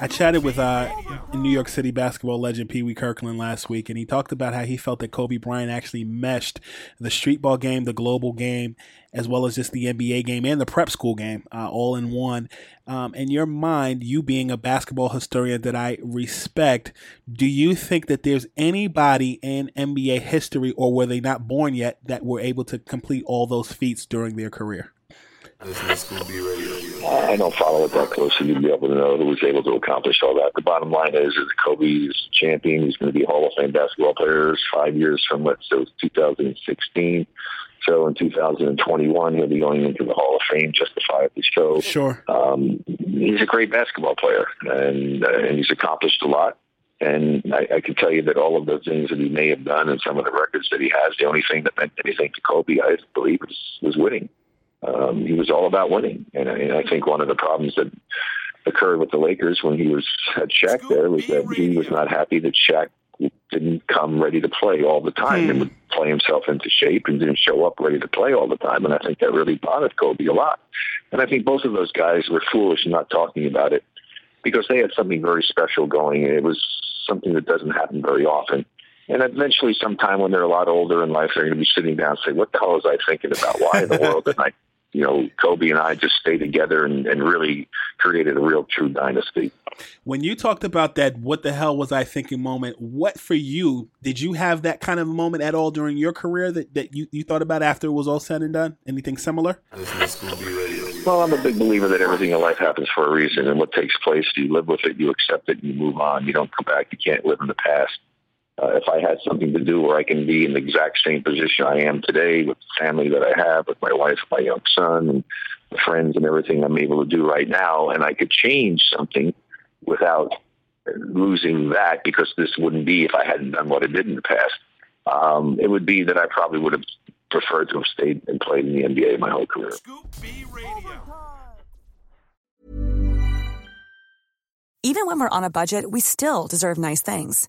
I chatted with uh, New York City basketball legend Pee Wee Kirkland last week, and he talked about how he felt that Kobe Bryant actually meshed the street ball game, the global game, as well as just the NBA game and the prep school game uh, all in one. Um, in your mind, you being a basketball historian that I respect, do you think that there's anybody in NBA history, or were they not born yet, that were able to complete all those feats during their career? I don't follow it that closely to be able to know who was able to accomplish all that. The bottom line is, is Kobe is champion. He's going to be a Hall of Fame basketball player five years from what? So say 2016. So in 2021, he'll be going into the Hall of Fame, justifiably so. Sure. Um, he's a great basketball player, and uh, and he's accomplished a lot. And I, I can tell you that all of the things that he may have done and some of the records that he has, the only thing that meant anything to Kobe, I believe, was, was winning. Um, he was all about winning, and I, and I think one of the problems that occurred with the Lakers when he was had Shaq there was that he was not happy that Shaq didn't come ready to play all the time Hmm. and would play himself into shape and didn't show up ready to play all the time. And I think that really bothered Kobe a lot. And I think both of those guys were foolish in not talking about it because they had something very special going. And it was something that doesn't happen very often. And eventually, sometime when they're a lot older in life, they're going to be sitting down and say, "What the hell was I thinking about? Why in the world didn't I, you know, Kobe and I just stay together and, and really created a real true dynasty?" When you talked about that, what the hell was I thinking moment? What for you? Did you have that kind of moment at all during your career that, that you, you thought about after it was all said and done? Anything similar? Well, I'm a big believer that everything in life happens for a reason, and what takes place, you live with it, you accept it, and you move on. You don't come back. You can't live in the past. Uh, if I had something to do where I can be in the exact same position I am today with the family that I have, with my wife, my young son, and the friends and everything I'm able to do right now, and I could change something without losing that because this wouldn't be if I hadn't done what I did in the past. Um, it would be that I probably would have preferred to have stayed and played in the NBA my whole career. Even when we're on a budget, we still deserve nice things.